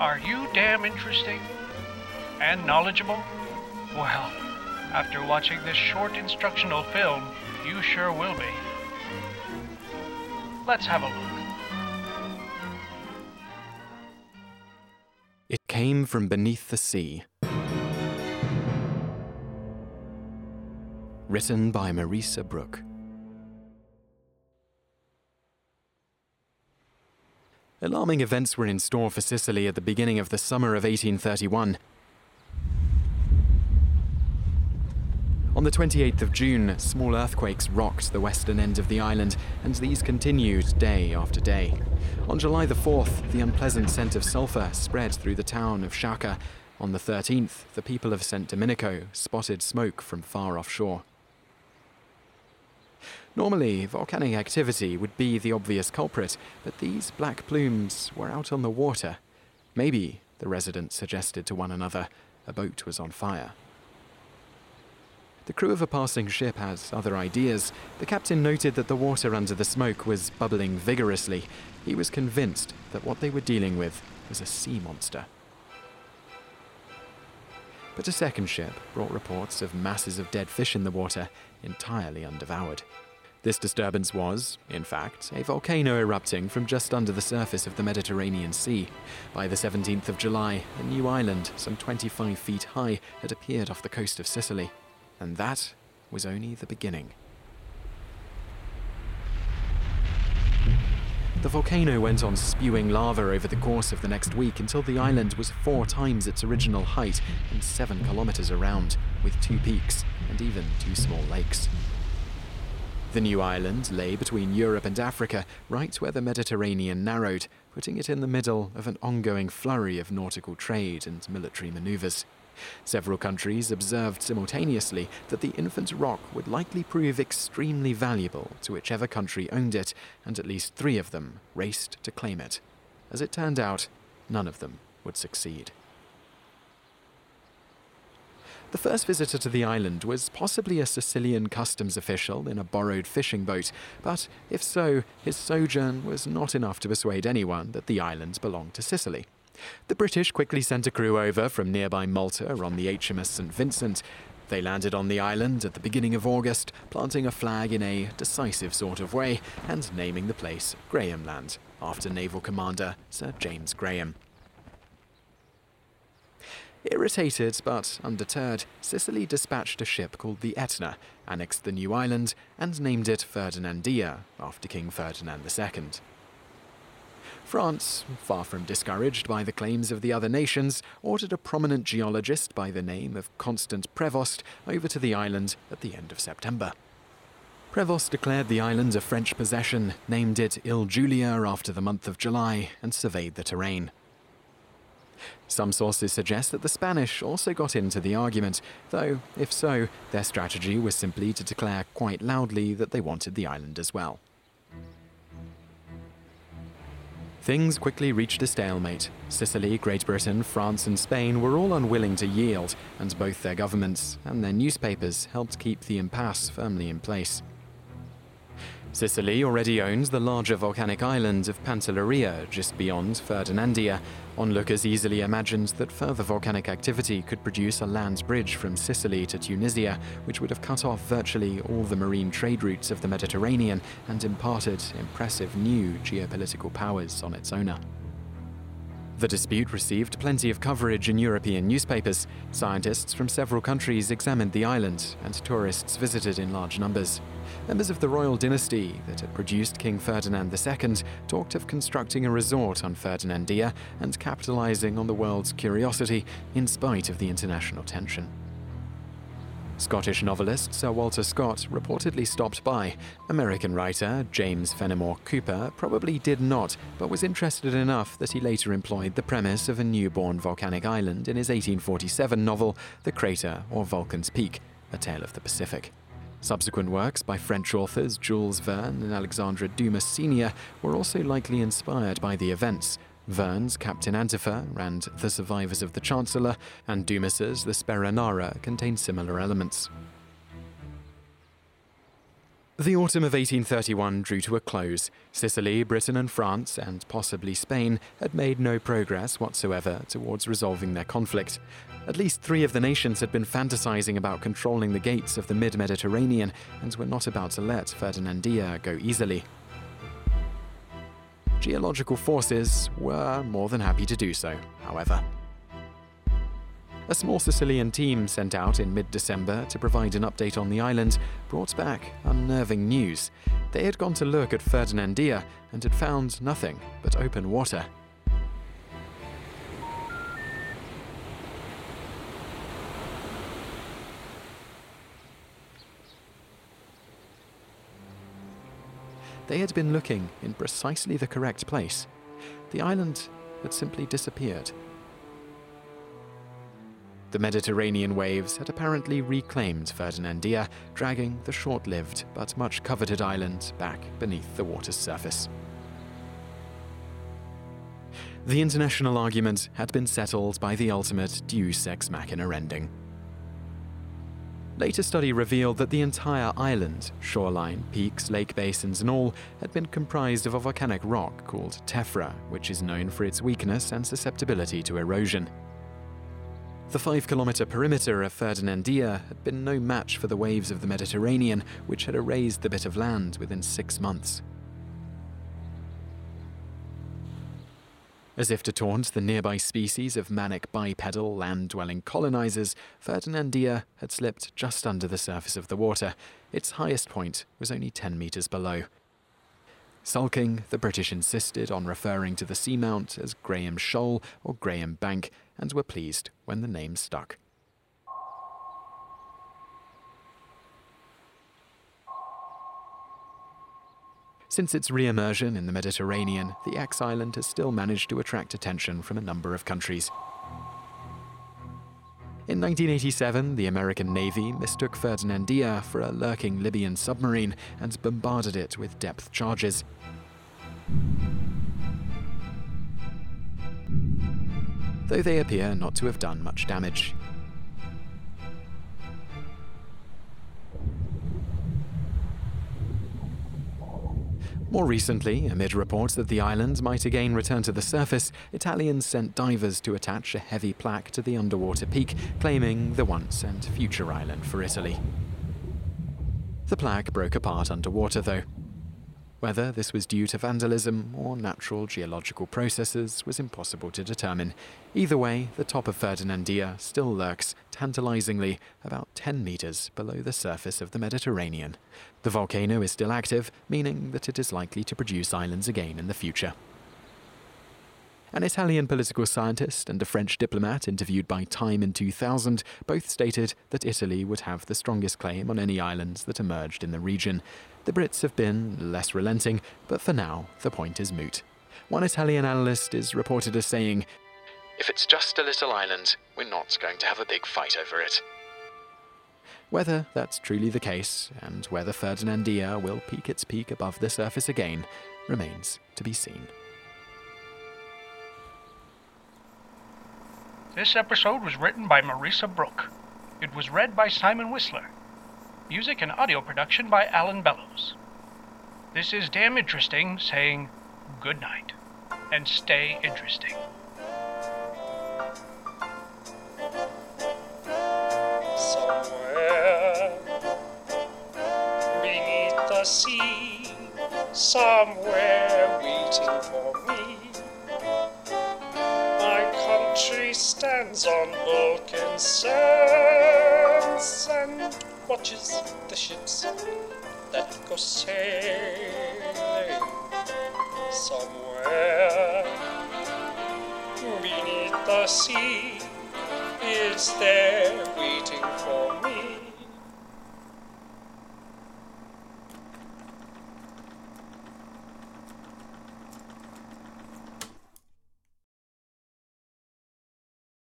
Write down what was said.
Are you damn interesting and knowledgeable? Well, after watching this short instructional film, you sure will be. Let's have a look. It came from beneath the sea. Written by Marisa Brook. Alarming events were in store for Sicily at the beginning of the summer of 1831. On the 28th of June, small earthquakes rocked the western end of the island, and these continued day after day. On July the 4th, the unpleasant scent of sulfur spread through the town of Sciacca. On the 13th, the people of St. Domenico spotted smoke from far offshore. Normally, volcanic activity would be the obvious culprit, but these black plumes were out on the water. Maybe, the residents suggested to one another, a boat was on fire. The crew of a passing ship had other ideas. The captain noted that the water under the smoke was bubbling vigorously. He was convinced that what they were dealing with was a sea monster. But a second ship brought reports of masses of dead fish in the water, entirely undevoured. This disturbance was, in fact, a volcano erupting from just under the surface of the Mediterranean Sea. By the 17th of July, a new island, some 25 feet high, had appeared off the coast of Sicily. And that was only the beginning. The volcano went on spewing lava over the course of the next week until the island was four times its original height and seven kilometers around, with two peaks and even two small lakes. The new island lay between Europe and Africa, right where the Mediterranean narrowed, putting it in the middle of an ongoing flurry of nautical trade and military maneuvers. Several countries observed simultaneously that the infant rock would likely prove extremely valuable to whichever country owned it, and at least three of them raced to claim it. As it turned out, none of them would succeed. The first visitor to the island was possibly a Sicilian customs official in a borrowed fishing boat, but if so, his sojourn was not enough to persuade anyone that the island belonged to Sicily. The British quickly sent a crew over from nearby Malta on the HMS St. Vincent. They landed on the island at the beginning of August, planting a flag in a decisive sort of way and naming the place Grahamland, after naval commander Sir James Graham. Irritated but undeterred, Sicily dispatched a ship called the Etna, annexed the new island, and named it Ferdinandea, after King Ferdinand II. France, far from discouraged by the claims of the other nations, ordered a prominent geologist by the name of Constant Prevost over to the island at the end of September. Prevost declared the island a French possession, named it Ile Julia after the month of July, and surveyed the terrain. Some sources suggest that the Spanish also got into the argument, though, if so, their strategy was simply to declare quite loudly that they wanted the island as well. Things quickly reached a stalemate. Sicily, Great Britain, France, and Spain were all unwilling to yield, and both their governments and their newspapers helped keep the impasse firmly in place. Sicily already owns the larger volcanic island of Pantelleria just beyond Ferdinandea. Onlookers easily imagined that further volcanic activity could produce a land bridge from Sicily to Tunisia, which would have cut off virtually all the marine trade routes of the Mediterranean and imparted impressive new geopolitical powers on its owner. The dispute received plenty of coverage in European newspapers. Scientists from several countries examined the island, and tourists visited in large numbers. Members of the royal dynasty that had produced King Ferdinand II talked of constructing a resort on Ferdinandea and capitalizing on the world's curiosity in spite of the international tension. Scottish novelist Sir Walter Scott reportedly stopped by. American writer James Fenimore Cooper probably did not, but was interested enough that he later employed the premise of a newborn volcanic island in his 1847 novel The Crater or Vulcan's Peak, A Tale of the Pacific. Subsequent works by French authors Jules Verne and Alexandre Dumas Sr. were also likely inspired by the events, Verne's Captain Antifer and The Survivors of the Chancellor, and Dumas's The Speronara contain similar elements. The autumn of 1831 drew to a close. Sicily, Britain, and France, and possibly Spain, had made no progress whatsoever towards resolving their conflict. At least three of the nations had been fantasizing about controlling the gates of the mid Mediterranean and were not about to let Ferdinandea go easily. Geological forces were more than happy to do so, however. A small Sicilian team sent out in mid December to provide an update on the island brought back unnerving news. They had gone to look at Ferdinandea and had found nothing but open water. They had been looking in precisely the correct place. The island had simply disappeared. The Mediterranean waves had apparently reclaimed Ferdinandea, dragging the short lived but much coveted island back beneath the water's surface. The international argument had been settled by the ultimate Deus Ex Machina ending. Later study revealed that the entire island, shoreline, peaks, lake basins, and all, had been comprised of a volcanic rock called tephra, which is known for its weakness and susceptibility to erosion. The five kilometre perimeter of Ferdinandea had been no match for the waves of the Mediterranean, which had erased the bit of land within six months. As if to taunt the nearby species of manic bipedal land dwelling colonizers, Ferdinandea had slipped just under the surface of the water. Its highest point was only 10 metres below. Sulking, the British insisted on referring to the seamount as Graham Shoal or Graham Bank, and were pleased when the name stuck. Since its re immersion in the Mediterranean, the ex island has still managed to attract attention from a number of countries. In 1987, the American Navy mistook Ferdinandea for a lurking Libyan submarine and bombarded it with depth charges. Though they appear not to have done much damage. More recently, amid reports that the island might again return to the surface, Italians sent divers to attach a heavy plaque to the underwater peak, claiming the once and future island for Italy. The plaque broke apart underwater, though, whether this was due to vandalism or natural geological processes was impossible to determine. Either way, the top of Ferdinandea still lurks, tantalizingly, about 10 metres below the surface of the Mediterranean. The volcano is still active, meaning that it is likely to produce islands again in the future. An Italian political scientist and a French diplomat interviewed by Time in 2000 both stated that Italy would have the strongest claim on any islands that emerged in the region. The Brits have been less relenting, but for now, the point is moot. One Italian analyst is reported as saying, If it's just a little island, we're not going to have a big fight over it. Whether that's truly the case, and whether Ferdinandea will peek its peak above the surface again, remains to be seen. This episode was written by Marisa Brook. It was read by Simon Whistler. Music and audio production by Alan Bellows. This is Damn Interesting saying good night and stay interesting. Somewhere beneath the sea, somewhere waiting for me. My country stands on Vulcan sands and watches the ships that go sailing somewhere. Beneath the sea is there waiting for me